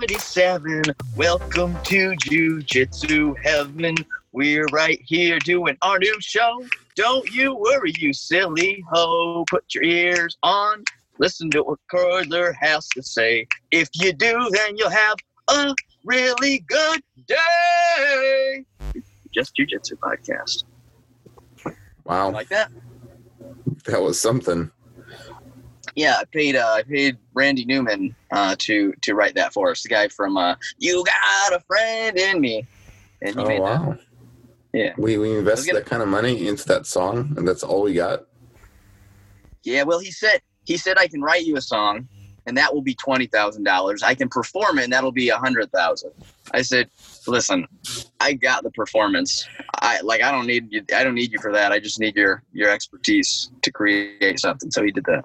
Episode 77. Welcome to Jiu Jitsu Heaven. We're right here doing our new show. Don't you worry, you silly ho. Put your ears on. Listen to what Cordler has to say. If you do, then you'll have a really good day. Just Jiu Jitsu podcast. Wow, Like that? that was something. Yeah, I paid uh, I paid Randy Newman uh, to to write that for us. The guy from uh, You Got a Friend in Me. And he Oh made that. wow. Yeah. We we invested that kind of money into that song, and that's all we got. Yeah, well, he said he said I can write you a song, and that will be twenty thousand dollars. I can perform it, and that'll be a hundred thousand. I said, listen, I got the performance. I like I don't need you. I don't need you for that. I just need your your expertise to create something. So he did that.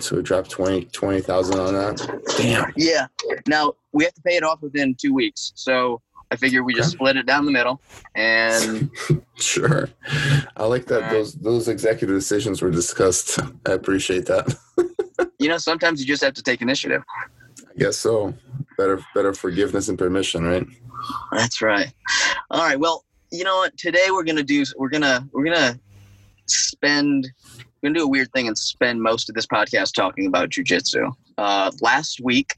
So we dropped 20 20,000 on that. Damn. Yeah. Now we have to pay it off within two weeks. So I figure we just Okay. split it down the middle, and Sure. I like that right. those those executive decisions were discussed. I appreciate that. you know sometimes you just have to take initiative. I guess so. Better better forgiveness and permission, right? That's right. All right. Well, you know what? Today we're gonna do. We're gonna we're gonna spend. Gonna do a weird thing and spend most of this podcast talking about jujitsu. Uh, last week,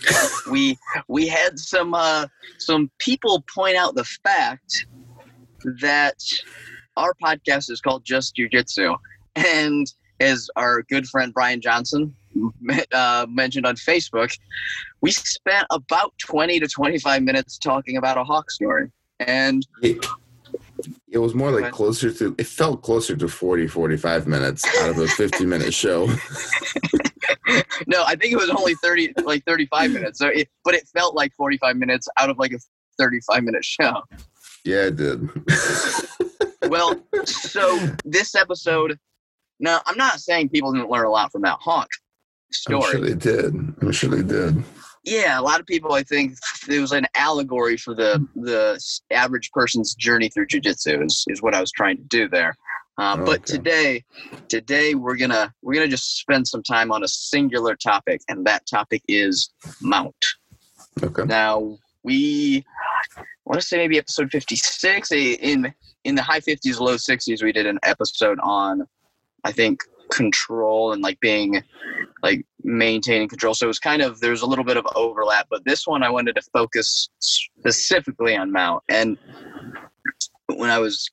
we we had some uh, some people point out the fact that our podcast is called Just Jujitsu, and as our good friend Brian Johnson uh, mentioned on Facebook, we spent about 20 to 25 minutes talking about a hawk story and It, was more like closer to it felt closer to 40 45 minutes out of a 50 minute show. no i think it was only 30 like 35 minutes so it, but it felt like 45 minutes out of like a 35 minute show Yeah, it did. well so this episode now i'm not saying people didn't learn a lot from that hawk I'm sure they did. I'm sure they did. Yeah a lot of people i think it was an allegory for the the average person's journey through jiu-jitsu is, is what i was trying to do there. Uh, but today today we're gonna we're gonna just spend some time on a singular topic and that topic is mount. Okay. now we I want to say maybe episode 56 eh, in in the high 50s low 60s we did an episode on i think control and like being like maintaining control. So it was kind of there's a little bit of overlap but this one i wanted to focus specifically on mount. And when i was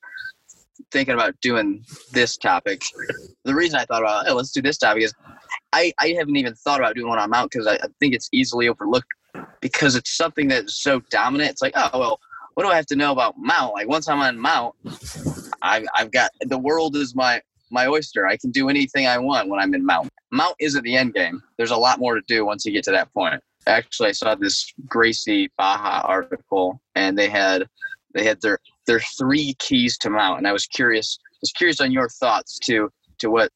thinking about doing this topic the reason i thought about oh let's do this topic is i i haven't even thought about doing one on mount because I, I think it's easily overlooked because it's something that's so dominant. It's like oh well what do i have to know about mount? Like once i'm on mount i've, I've got the world is my my oyster. I can do anything i want when i'm in mount. Mount isn't the end game. There's a lot more to do once you get to that point. Actually i saw this Gracie Barra article and they had they had their their three keys to mount and i was curious I was curious on your thoughts to to what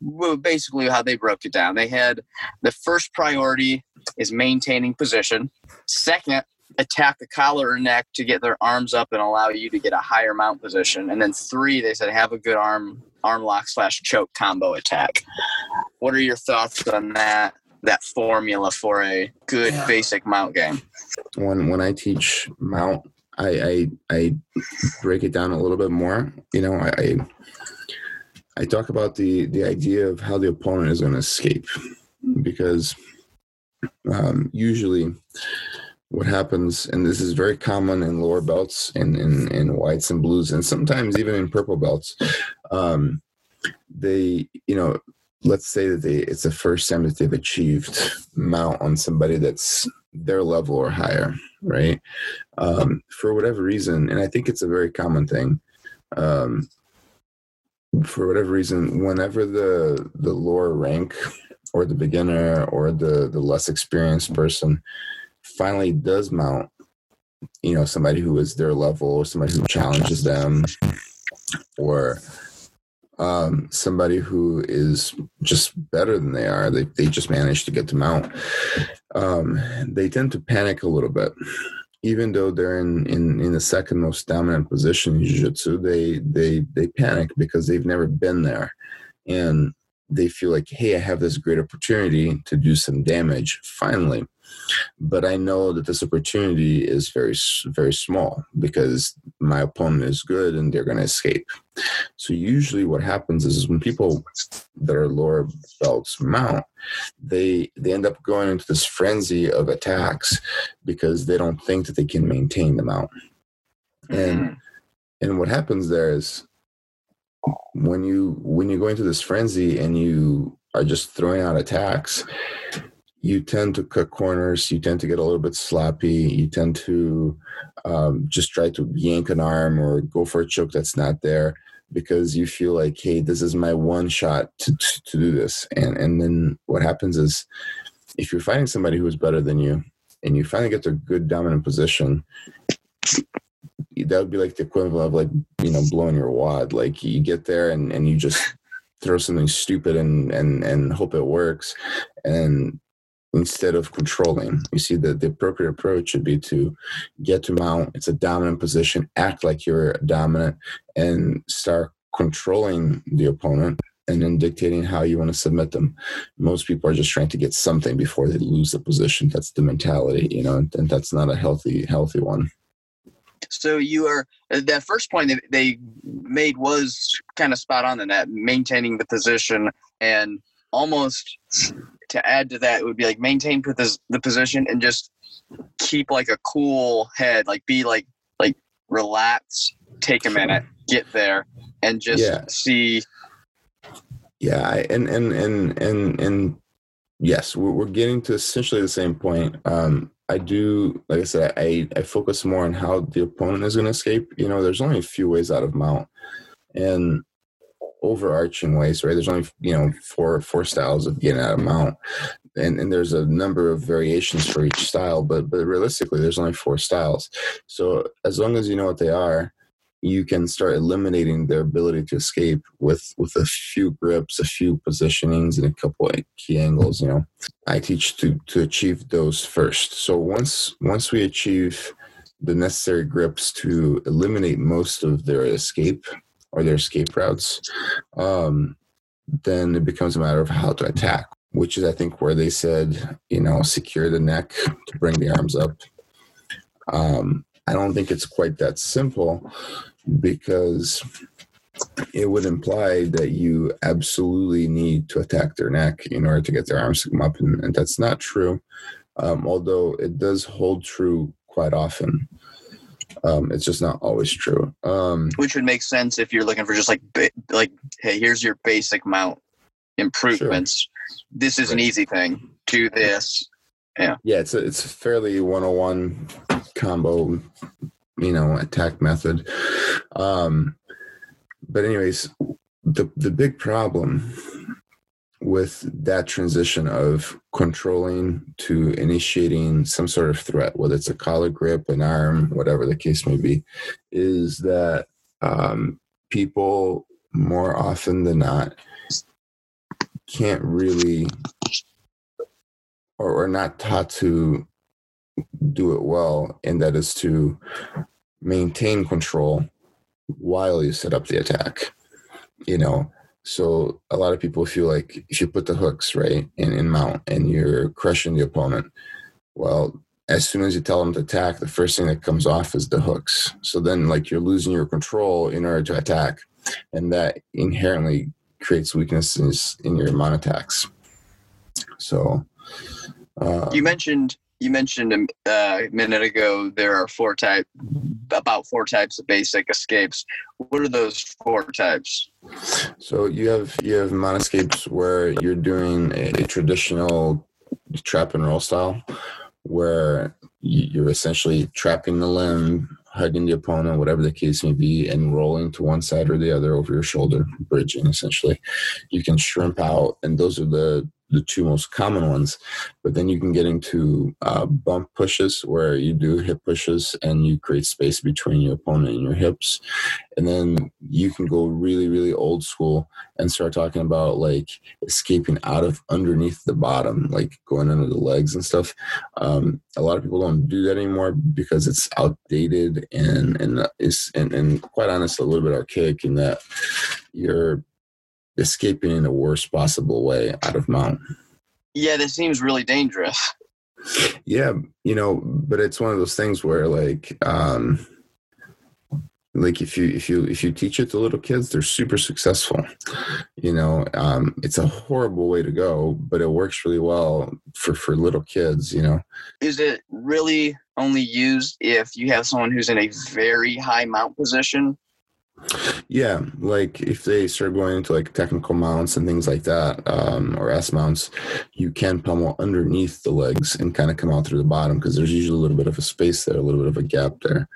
well, basically how they broke it down. They had the first priority is maintaining position. Second attack the collar or neck to get their arms up and allow you to get a higher mount position and then three they said have a good arm arm lock slash choke combo attack what are your thoughts on that that formula for a good Yeah. basic mount game when when I teach mount, I I, I break it down a little bit more. You know, I I, I talk about the the idea of how the opponent is going to escape, because um, usually what happens, and this is very common in lower belts and in, in whites and blues, and sometimes even in purple belts, um, they you know. Let's say that they it's the first time that they've achieved mount on somebody that's their level or higher, right? Um, for whatever reason, and I think it's a very common thing. Um, for whatever reason, whenever the the lower rank or the beginner or the the less experienced person finally does mount, you know, somebody who is their level or somebody who challenges them, or um, somebody who is just better than they are, they, they just manage to get them out. Um, they tend to panic a little bit. Even though they're in, in, in the second most dominant position in jiu-jitsu, they, they, they panic because they've never been there. And they feel like, hey, I have this great opportunity to do some damage finally. But I know that this opportunity is very, very small because my opponent is good and they're going to escape. So usually, what happens is when people that are lower belts mount, they they end up going into this frenzy of attacks because they don't think that they can maintain the mount. And mm-hmm. and what happens there is when you when you go into this frenzy and you are just throwing out attacks you tend to cut corners you tend to get a little bit sloppy you tend to um, just try to yank an arm or go for a choke that's not there because you feel like hey this is my one shot to, to, to do this. And and then what happens is if you're fighting somebody who's better than you and you finally get to a good dominant position that would be like the equivalent of like you know blowing your wad. Like you get there and and you just throw something stupid and and and hope it works. And instead of controlling. You see that the appropriate approach should be to get to mount. It's a dominant position. Act like you're dominant and start controlling the opponent and then dictating how you want to submit them. Most people are just trying to get something before they lose the position. That's the mentality, you know, and that's not a healthy, healthy one. So you are uh, that first point that they made was kind of spot on in that maintaining the position and almost to add to that, it would be like maintain the, the position and just keep like a cool head, like be like like relax, take a minute, get there, and just yeah. see. Yeah, and and and and and yes, we're, we're getting to essentially the same point. Um, I do, like I said, I I focus more on how the opponent is going to escape. You know, there's only a few ways out of mount, and overarching ways, right? There's only you know four four styles of getting out of mount, and and there's a number of variations for each style, but but realistically, there's only four styles. So as long as you know what they are, you can start eliminating their ability to escape with with a few grips, a few positionings, and a couple of key angles. You know, I teach to to achieve those first. So once once we achieve the necessary grips to eliminate most of their escape or their escape routes, um, then it becomes a matter of how to attack, which is, I think, where they said, you know, secure the neck to bring the arms up. Um, I don't think it's quite that simple because it would imply that you absolutely need to attack their neck in order to get their arms to come up, and, and that's not true. Um, although it does hold true quite often. Um, it's just not always true. Um, Which would make sense if you're looking for just like like, hey, here's your basic mount improvements. Sure. This is right. an easy thing. Do this. Yeah. Yeah, it's a, it's a fairly 101 combo, you know, attack method. Um, but anyways, the the big problem with that transition of controlling to initiating some sort of threat, whether it's a collar grip, an arm, whatever the case may be, is that um, people more often than not can't really or are not taught to do it well, and that is to maintain control while you set up the attack. You know, so a lot of people feel like if you put the hooks right in, in mount and you're crushing the opponent, well, as soon as you tell them to attack, the first thing that comes off is the hooks. So then like you're losing your control in order to attack. And that inherently creates weaknesses in your mount attacks. So uh, you mentioned you mentioned uh, a minute ago there are four type about four types of basic escapes. What are those four types? So you have you have mount escapes where you're doing a, a traditional trap and roll style where you're essentially trapping the limb hugging the opponent whatever the case may be and rolling to one side or the other over your shoulder bridging essentially. You can shrimp out and those are the the two most common ones. But then you can get into uh, bump pushes where you do hip pushes and you create space between your opponent and your hips. And then you can go really, really old school and start talking about like escaping out of underneath the bottom, like going under the legs and stuff. Um, a lot of people don't do that anymore because it's outdated and and is and, and quite honest, a little bit archaic in that you're escaping in the worst possible way out of mount. Yeah, this seems really dangerous. Yeah, you know, but it's one of those things where like um like if you if you if you teach it to little kids they're super successful you know um, it's a horrible way to go but it works really well for for little kids you know is it really only used if you have someone who's in a very high mount position yeah, like if they start going into like technical mounts and things like that, um, or S mounts, you can pummel underneath the legs and kind of come out through the bottom because there's usually a little bit of a space there, a little bit of a gap there.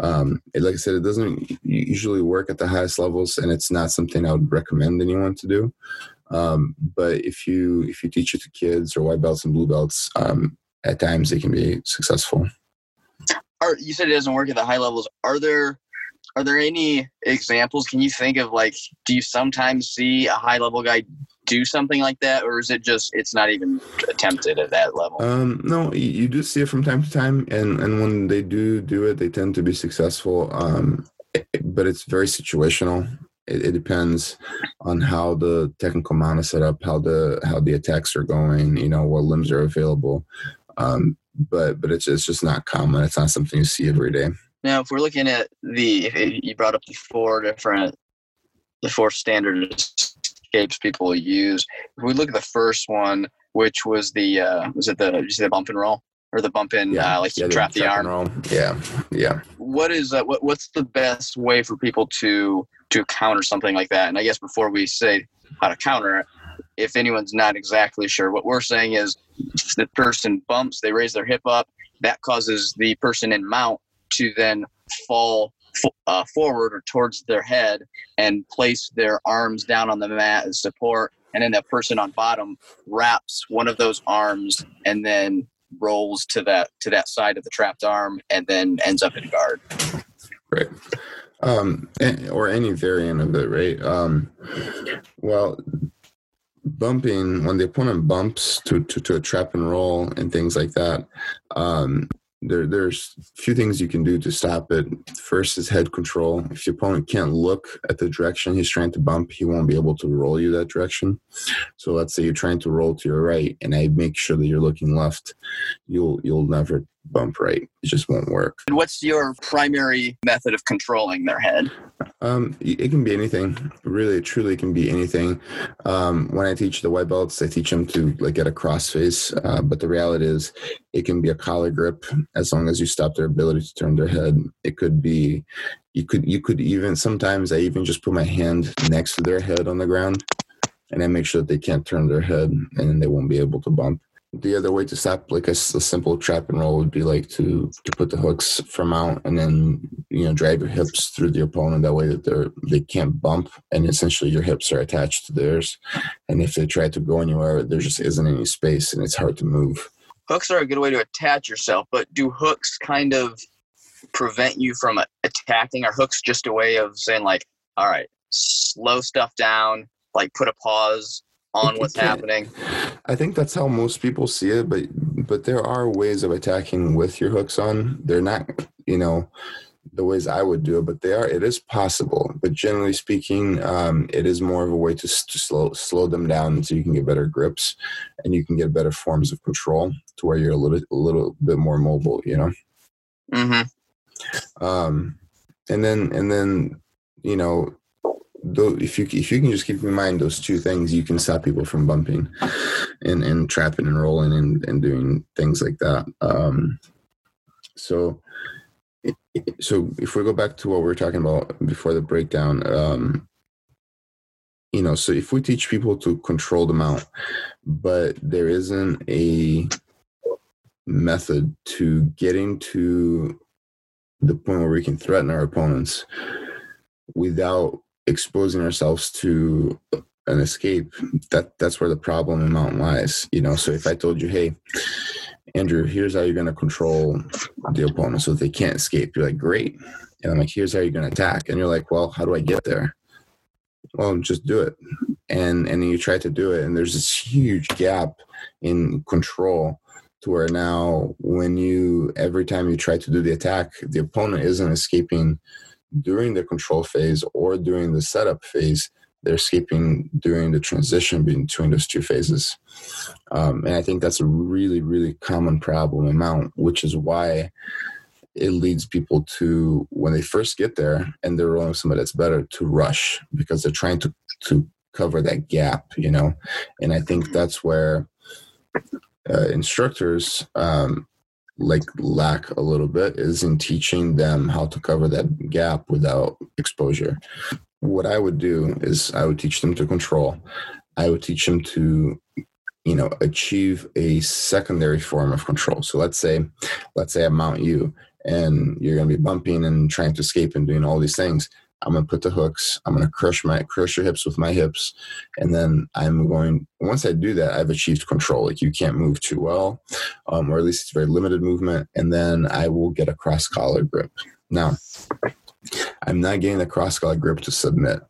Um, it, like I said, it doesn't usually work at the highest levels, and it's not something I would recommend anyone to do. Um, but if you if you teach it to kids or white belts and blue belts, um, at times they can be successful. Are, you said it doesn't work at the high levels. Are there are there any examples? Can you think of like, do you sometimes see a high level guy do something like that, or is it just it's not even attempted at that level? Um, no, you do see it from time to time, and and when they do do it, they tend to be successful. Um, but it's very situational. It, it, depends on how the technical mount is set up, how the how the attacks are going, you know, what limbs are available. Um, but but it's it's just not common. It's not something you see every day. Now, if we're looking at the, you brought up the four different, the four standard escapes people use. If we look at the first one, which was the, uh, was it the, you say the bump and roll? Or the bump in, yeah, uh, like yeah, trap the, arm. Roll. Yeah, yeah. What is uh, what? What's the best way for people to to counter something like that? And I guess before we say how to counter it, if anyone's not exactly sure, what we're saying is the person bumps, they raise their hip up, that causes the person in mount to then fall uh, forward or towards their head and place their arms down on the mat as support. And then that person on bottom wraps one of those arms and then rolls to that to that side of the trapped arm and then ends up in guard. Right. Um, or any variant of it, right? Um, well, bumping when the opponent bumps to, to, to a trap and roll and things like that, um, there there's a few things you can do to stop it. First is head control. If your opponent can't look at the direction he's trying to bump, he won't be able to roll you that direction. So let's say you're trying to roll to your right, and I make sure that you're looking left. You'll you'll never bump right. It just won't work. And what's your primary method of controlling their head? Um, it can be anything. Really, it truly can be anything. Um, when I teach the white belts, I teach them to like get a cross face. Uh, but the reality is, it can be a collar grip as long as you stop their ability to turn their head. It could be, you could you could even sometimes I even just put my hand next to their head on the ground, and I make sure that they can't turn their head, and they won't be able to bump the other way to stop like a, a, simple trap and roll would be like to to put the hooks from out and then you know drive your hips through the opponent. That way that they're they can't bump and essentially your hips are attached to theirs. And if they try to go anywhere there just isn't any space and it's hard to move. Hooks are a good way to attach yourself but do hooks kind of prevent you from attacking? Are hooks just a way of saying like all right slow stuff down like put a pause on what's happening. I think that's how most people see it, but but there are ways of attacking with your hooks on. They're not, you know, the ways I would do it, but they are. It is possible, but generally speaking, um, it is more of a way to, to slow slow them down so you can get better grips, and you can get better forms of control to where you're a little a little bit more mobile. You know. Mm-hmm. Um, and then and then you know though if you if you can just keep in mind those two things, you can stop people from bumping and and trapping and rolling and and doing things like that. Um, so so if we go back to what we were talking about before the breakdown, um, you know, so if we teach people to control the mount, but there isn't a method to getting to the point where we can threaten our opponents without exposing ourselves to an escape that that's where the problem in mountain lies you know? So if i told you hey andrew here's how you're going to control the opponent so they can't escape you're like great. And i'm like here's how you're going to attack. And you're like well how do i get there? Well just do it. And and you try to do it and there's this huge gap in control to where now when you every time you try to do the attack the opponent isn't escaping during the control phase or during the setup phase, they're escaping during the transition between those two phases. Um, and I think that's a really, really common problem in Mount, which is why it leads people to when they first get there and they're rolling somebody that's better to rush because they're trying to to cover that gap, you know. And I think that's where uh, instructors um, like lack a little bit is in teaching them how to cover that gap without exposure. What I would do is I would teach them to control. I would teach them to you know achieve a secondary form of control so let's say let's say i mount you and you're going to be bumping and trying to escape and doing all these things i'm going to put the hooks i'm going to crush my crush your hips with my hips and then i'm going once i do that i've achieved control like you can't move too well um, or at least it's very limited movement and then i will get a cross collar grip now i'm not getting the cross collar grip to submit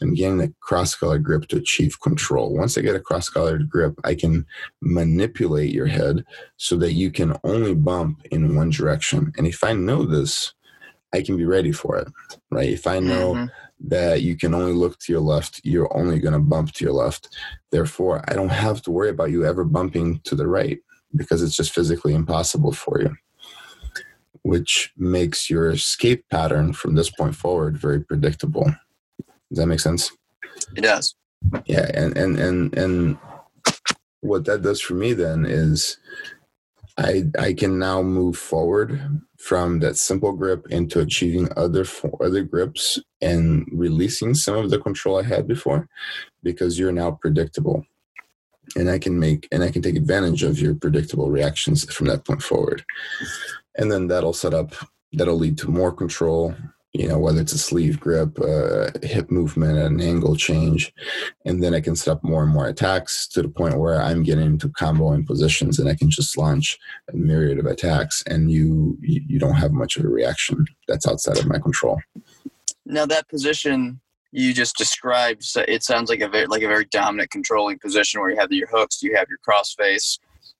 I'm getting the cross collar grip to achieve control. Once I get a cross collar grip, I can manipulate your head so that you can only bump in one direction. And if I know this, I can be ready for it, right? If I know mm-hmm. that you can only look to your left, you're only going to bump to your left. Therefore, I don't have to worry about you ever bumping to the right because it's just physically impossible for you, which makes your escape pattern from this point forward very predictable. Does that make sense? It does. Yeah, and and and and what that does for me then is I I can now move forward from that simple grip into achieving other other grips and releasing some of the control I had before because you're now predictable. And I can make and I can take advantage of your predictable reactions from that point forward. And then that'll set up that'll lead to more control you know, whether it's a sleeve grip, uh, hip movement, an angle change. And then I can set up more and more attacks to the point where I'm getting into comboing positions and I can just launch a myriad of attacks and you you don't have much of a reaction that's outside of my control. Now that position you just described, so it sounds like a very like a very dominant controlling position where you have your hooks, you have your crossface,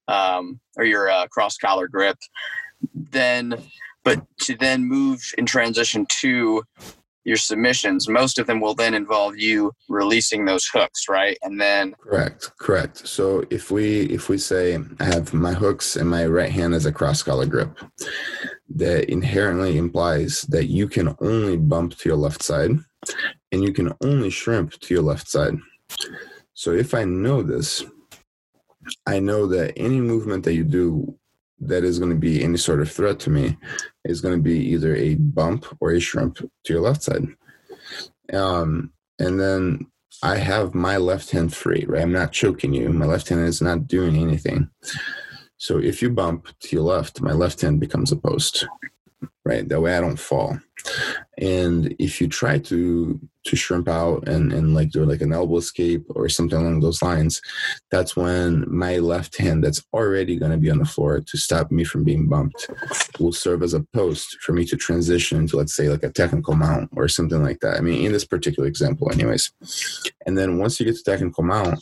um, or your uh, cross collar grip. Then but to then move and transition to your submissions, most of them will then involve you releasing those hooks, right? And then correct, correct. So if we if we say I have my hooks and my right hand as a cross collar grip, that inherently implies that you can only bump to your left side and you can only shrimp to your left side. So if I know this, I know that any movement that you do that is going to be any sort of threat to me is going to be either a bump or a shrimp to your left side. Um, and then I have my left hand free, right? I'm not choking you. My left hand is not doing anything. So if you bump to your left, my left hand becomes a post right? That way I don't fall. And if you try to to shrimp out and, and like do like an elbow escape or something along those lines, that's when my left hand that's already going to be on the floor to stop me from being bumped will serve as a post for me to transition to let's say like a technical mount or something like that. I mean, in this particular example, anyways. And then once you get to technical mount,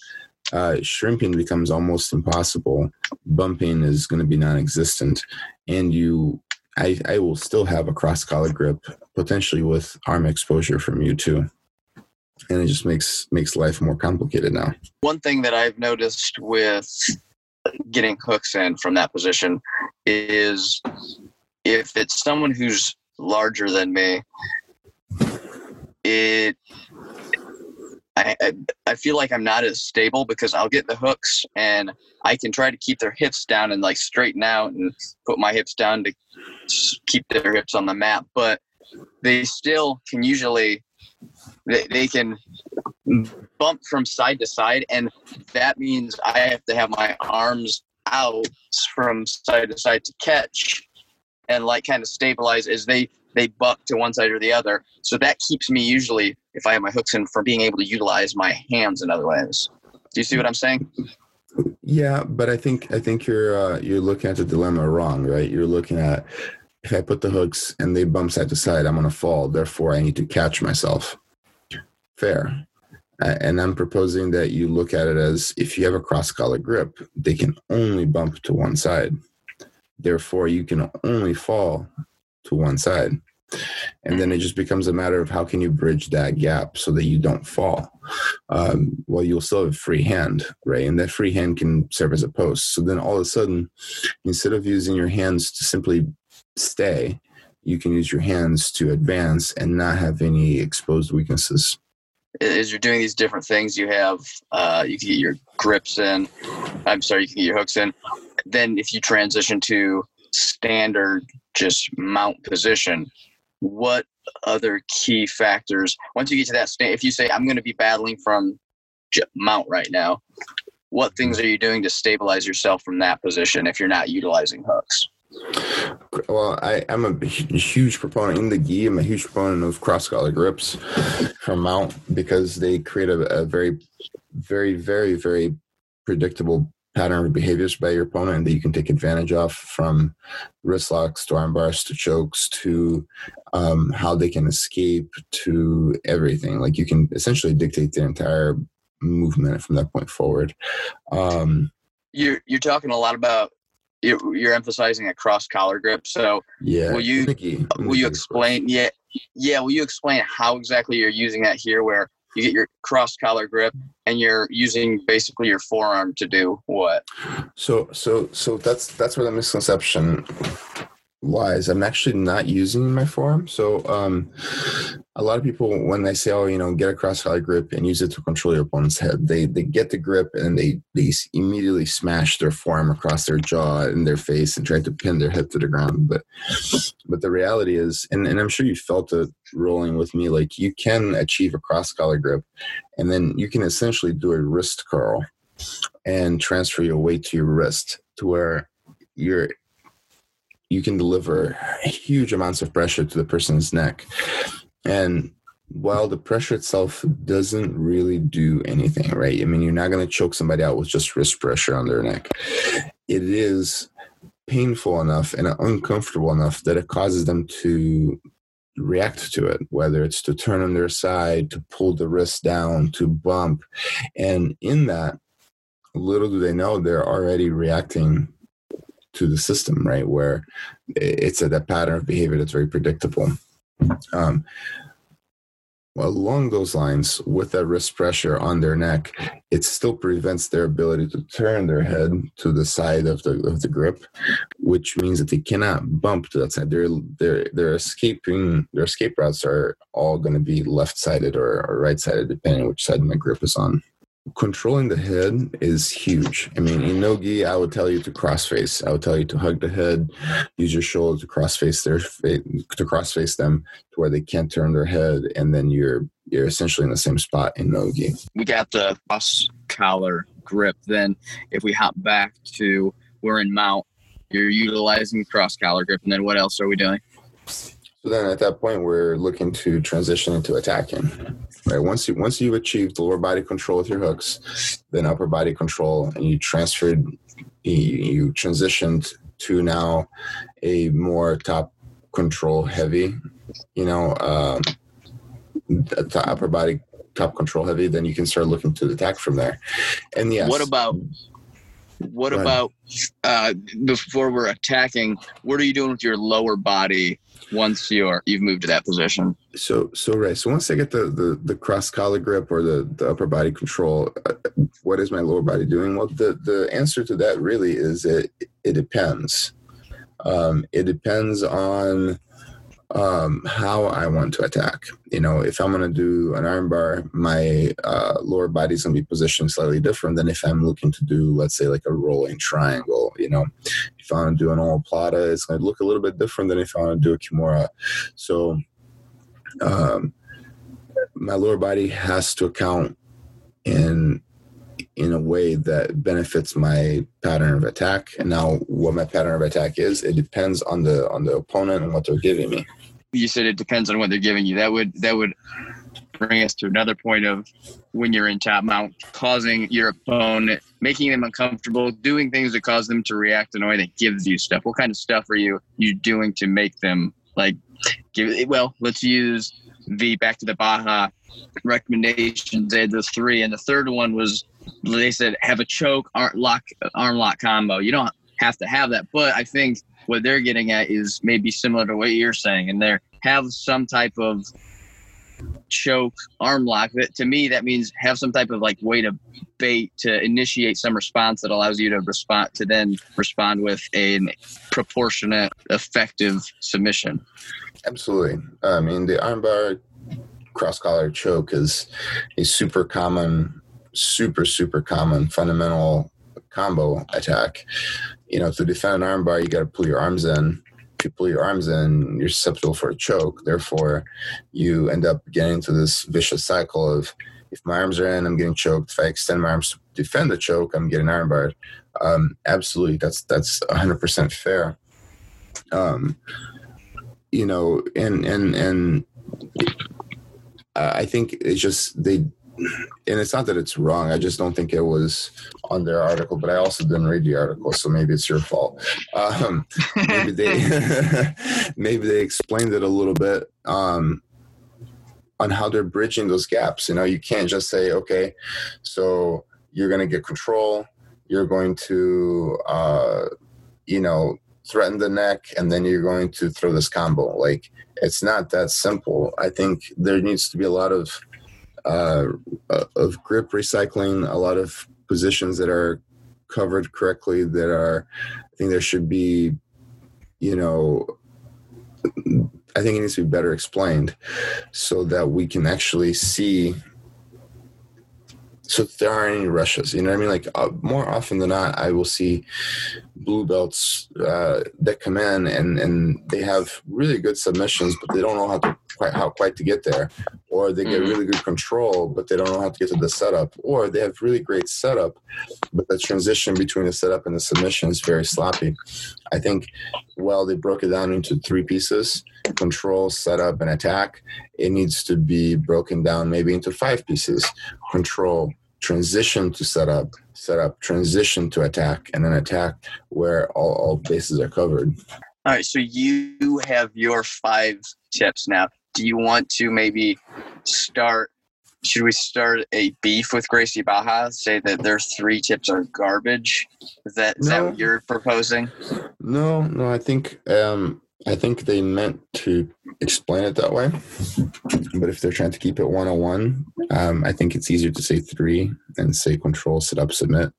uh, shrimping becomes almost impossible. Bumping is going to be non-existent, and you I, I will still have a cross collar grip, potentially with arm exposure from you too. And it just makes makes life more complicated now. One thing that I've noticed with getting hooks in from that position is if it's someone who's larger than me, it I, I feel like I'm not as stable because I'll get the hooks and I can try to keep their hips down and like straighten out and put my hips down to keep their hips on the mat, but they still can usually they, they can bump from side to side and that means I have to have my arms out from side to side to catch and like kind of stabilize as they they buck to one side or the other. So that keeps me usually, if I have my hooks in, from being able to utilize my hands in other ways. Do you see what I'm saying? Yeah, but I think I think you're uh, you're looking at the dilemma wrong, right? You're looking at if I put the hooks and they bump side to side, I'm going to fall. Therefore, I need to catch myself. Fair. And I'm proposing that you look at it as if you have a cross collar grip, they can only bump to one side. Therefore, you can only fall to one side. and then it just becomes a matter of how can you bridge that gap so that you don't fall um, well you'll still have a free hand right and that free hand can serve as a post so then all of a sudden instead of using your hands to simply stay you can use your hands to advance and not have any exposed weaknesses as you're doing these different things, you have uh, you can get your grips in. I'm sorry, you can get your hooks in. Then if you transition to standard just mount position, what other key factors once you get to that state? If you say I'm going to be battling from mount right now, what things are you doing to stabilize yourself from that position if you're not utilizing hooks? Well, I, am a huge proponent in the gi. I'm a huge proponent of cross collar grips from mount because they create a, a very, very, very, very predictable pattern of behaviors by your opponent that you can take advantage of from wrist locks to arm bars to chokes to um, how they can escape to everything. Like you can essentially dictate the entire movement from that point forward. Um, you're you're talking a lot about you're, you're emphasizing a cross collar grip. So yeah, will you will you explain? Yeah, yeah. Will you explain how exactly you're using that here, where you get your cross collar grip and you're using basically your forearm to do what? So so so that's that's where the misconception lies. I'm actually not using my forearm. So um, a lot of people, when they say, "Oh, you know, get a cross collar grip and use it to control your opponent's head," they they get the grip and they they immediately smash their forearm across their jaw and their face and try to pin their head to the ground. But but the reality is, and, and I'm sure you felt it rolling with me, like you can achieve a cross collar grip, and then you can essentially do a wrist curl and transfer your weight to your wrist to where you're you can deliver huge amounts of pressure to the person's neck. And while the pressure itself doesn't really do anything, right? I mean, you're not going to choke somebody out with just wrist pressure on their neck. It is painful enough and uncomfortable enough that it causes them to react to it, whether it's to turn on their side, to pull the wrist down, to bump. And in that, little do they know they're already reacting to the system, right? Where it's a that pattern of behavior that's very predictable. Um, well, along those lines, with that wrist pressure on their neck, it still prevents their ability to turn their head to the side of the of the grip, which means that they cannot bump to that side. They're they're they're escaping. Their escape routes are all going to be left sided or, or right sided, depending on which side my grip is on controlling the head is huge. I mean, in nogi, I would tell you to cross face. I would tell you to hug the head, use your shoulder to cross face their to cross face them to where they can't turn their head, and then you're you're essentially in the same spot in nogi. We got the cross collar grip. Then, if we hop back to we're in mount, you're utilizing cross collar grip, and then what else are we doing? So then, at that point, we're looking to transition into attacking. Right. Once you once you've achieved lower body control with your hooks, then upper body control, and you transferred, you, you transitioned to now a more top control heavy, you know, um, upper body top control heavy, then you can start looking to attack from there. And yes, what about what about uh, before we're attacking? What are you doing with your lower body once you're you've moved to that position. So so right. So once I get the the, the cross collar grip or the, the upper body control, uh, what is my lower body doing? Well, the the answer to that really is it it depends. Um, it depends on um, how I want to attack. You know, if I'm going to do an armbar, my uh, lower body is going to be positioned slightly different than if I'm looking to do, let's say, like a rolling triangle. You know, if I want to do an omoplata, it's going to look a little bit different than if I want to do a kimura. So, um, my lower body has to account in in a way that benefits my pattern of attack. And now what my pattern of attack is, it depends on the on the opponent and what they're giving me. You said it depends on what they're giving you. That would that would bring us to another point of when you're in top mount, causing your opponent, making them uncomfortable, doing things that cause them to react in a way that gives you stuff. What kind of stuff are you you doing to make them like give well, let's use the back to the Barra recommendations. They had the three, and the third one was they said have a choke arm lock arm lock combo. You don't have to have that, but I think what they're getting at is maybe similar to what you're saying, and they're have some type of choke arm lock. That to me that means have some type of like way to bait to initiate some response that allows you to respond to then respond with a proportionate effective submission. Absolutely. I mean the armbar cross collar choke is a super common super super common fundamental combo attack you know to defend an armbar you got to pull your arms in you pull your arms in, you're susceptible for a choke. Therefore, you end up getting into this vicious cycle of if my arms are in, I'm getting choked. If I extend my arms to defend the choke, I'm getting armbarred. Um, absolutely, that's that's 100% fair. Um, you know, and and and I think it's just they and it's not that it's wrong. I just don't think it was on their article, but I also didn't read the article, so maybe it's your fault. Um, maybe they maybe they explained it a little bit um, on how they're bridging those gaps. You know, you can't just say, okay, so you're going to get control, you're going to, uh, you know, threaten the neck, and then you're going to throw this combo. Like it's not that simple. I think there needs to be a lot of uh, of grip recycling, a lot of positions that are covered correctly that are i think there should be you know i think it needs to be better explained so that we can actually see so there aren't any rushes you know what i mean? Like uh, more often than not i will see blue belts uh, that come in and and they have really good submissions but they don't know how to quite how quite to get there or they get mm-hmm. really good control but they don't know how to get to the setup or they have really great setup but the transition between the setup and the submission is very sloppy. I think well they broke it down into three pieces control setup and attack. It needs to be broken down maybe into five pieces control transition to setup setup transition to attack and then attack where all, all bases are covered. All right so you have your five tips now do you want to maybe start should we start a beef with Gracie Barra? Say that their three tips are garbage. Is that is no. that what you're proposing? No, no. I think um, I think they meant to explain it that way. But if they're trying to keep it one on one, I think it's easier to say three and say control, set up, submit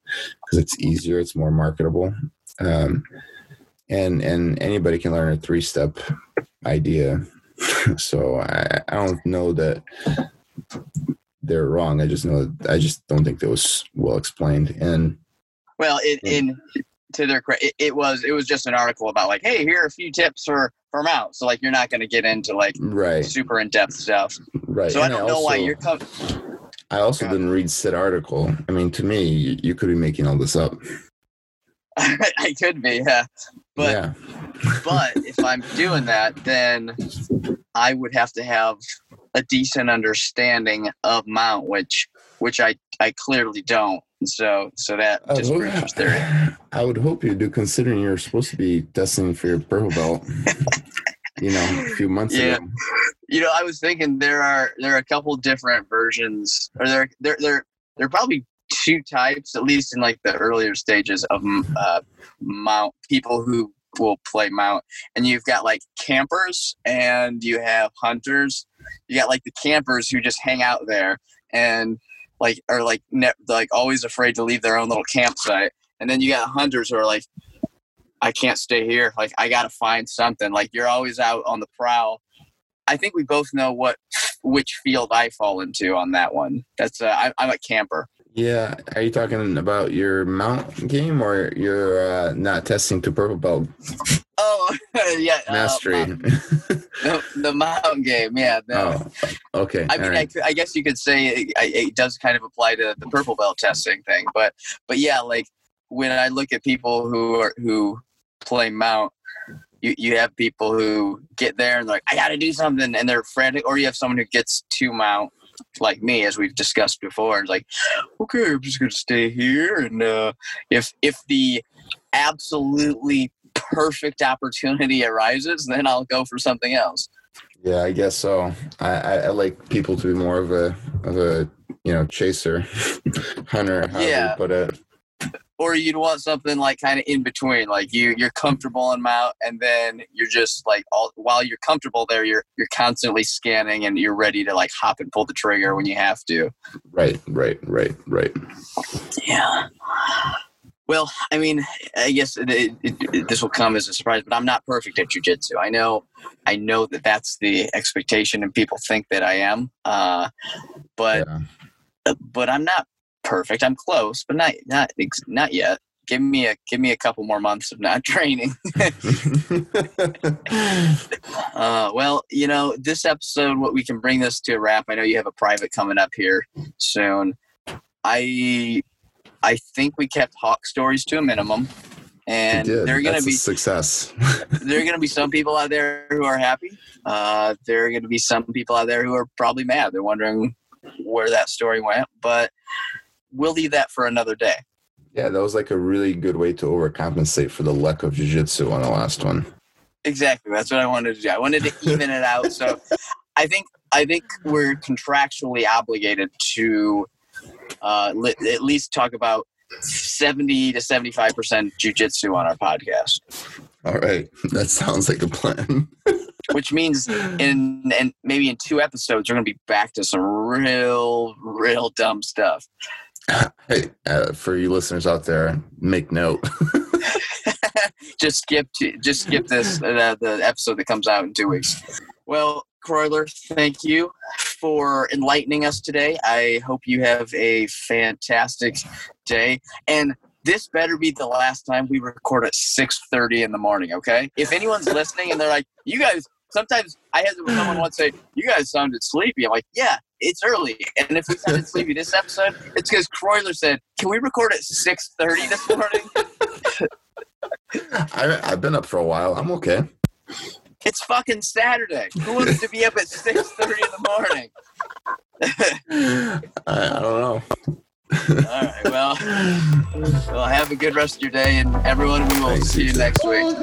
because it's easier. It's more marketable. Um, and and anybody can learn a three step idea so I, I don't know that they're wrong. I just know I just don't think that was well explained. And well, it, in to their credit, it, was it was just an article about like, hey, here are a few tips for for mount. So like, you're not going to get into like right super in depth stuff. Right. So and I don't I also, know why you're coming. I also didn't read said article. I mean, to me, you, you could be making all this up. I could be, yeah. But yeah. but if I'm doing that, then I would have to have a decent understanding of mount, which which I I clearly don't. So so that disproves theory. I would hope you do, considering you're supposed to be testing for your purple belt. you know, a few months yeah. ago. You know, I was thinking there are there are a couple different versions, or there there there there are probably two types, at least in like the earlier stages of uh, mount people who will play mount. And you've got like campers and you have hunters. You got like the campers who just hang out there and like are like ne- like always afraid to leave their own little campsite. And then you got hunters who are like, I can't stay here. Like I got to find something. Like you're always out on the prowl. I think we both know what which field I fall into on that one. That's uh, I, I'm a camper. Yeah, are you talking about your mount game or you're uh, not testing to purple belt? Oh yeah, uh, mastery. Uh, the, the mount game, yeah. No. Oh, okay. I mean, right. I, I, guess you could say it, it, does kind of apply to the purple belt testing thing, but but yeah, like when I look at people who are who play mount, you, you have people who get there and like I got to do something, and they're frantic, or you have someone who gets to mount like me, as we've discussed before, like, okay, I'm just going to stay here, and uh, if if the absolutely perfect opportunity arises, then I'll go for something else. Yeah, I guess so. I, I, I like people to be more of a of a you know chaser, hunter. yeah. put it. Or you'd want something like kind of in between like you you're comfortable on mount and then you're just like all while you're comfortable there you're you're constantly scanning and you're ready to like hop and pull the trigger when you have to Right, right, right, right. yeah well i mean i guess it, it, it, this will come as a surprise but i'm not perfect at jujitsu i know i know that that's the expectation and people think that i am uh, but Yeah. but i'm not perfect i'm close but not not not yet give me a give me a couple more months of not training Uh, well, you know, this episode, what we can bring this to a wrap. I know you have a private coming up here soon. I, I think we kept Hawk stories to a minimum, and they're going to a be success. there are going to be some people out there who are happy. Uh, there are going to be some people out there who are probably mad. They're wondering where that story went, but we'll leave that for another day. yeah, that was like a really good way to overcompensate for the lack of jujitsu on the last one. Exactly. That's what I wanted to do. I wanted to even it out. So I think I think we're contractually obligated to uh, li- at least talk about seventy to seventy five percent jujitsu on our podcast, All right, that sounds like a plan. which means in and maybe in two episodes we're gonna be back to some real real dumb stuff. hey, uh, for you listeners out there, make note. just skip to, just skip this uh, the episode that comes out in two weeks. Well, Croyler, thank you for enlightening us today. I hope you have a fantastic day, and this better be the last time we record at six thirty in the morning. Okay? If anyone's listening and they're like, "You guys," sometimes I had someone once say, "You guys sounded sleepy." I'm like, "Yeah." It's early, and if we sounded sleepy this episode, it's because Croyler said, "Can we record at 6:30 this morning?" I, I've been up for a while. I'm okay. It's fucking Saturday. Who wants to be up at six thirty in the morning? I, I don't know. All right. Well, well, have a good rest of your day, and everyone, we will Thanks, see you you next week.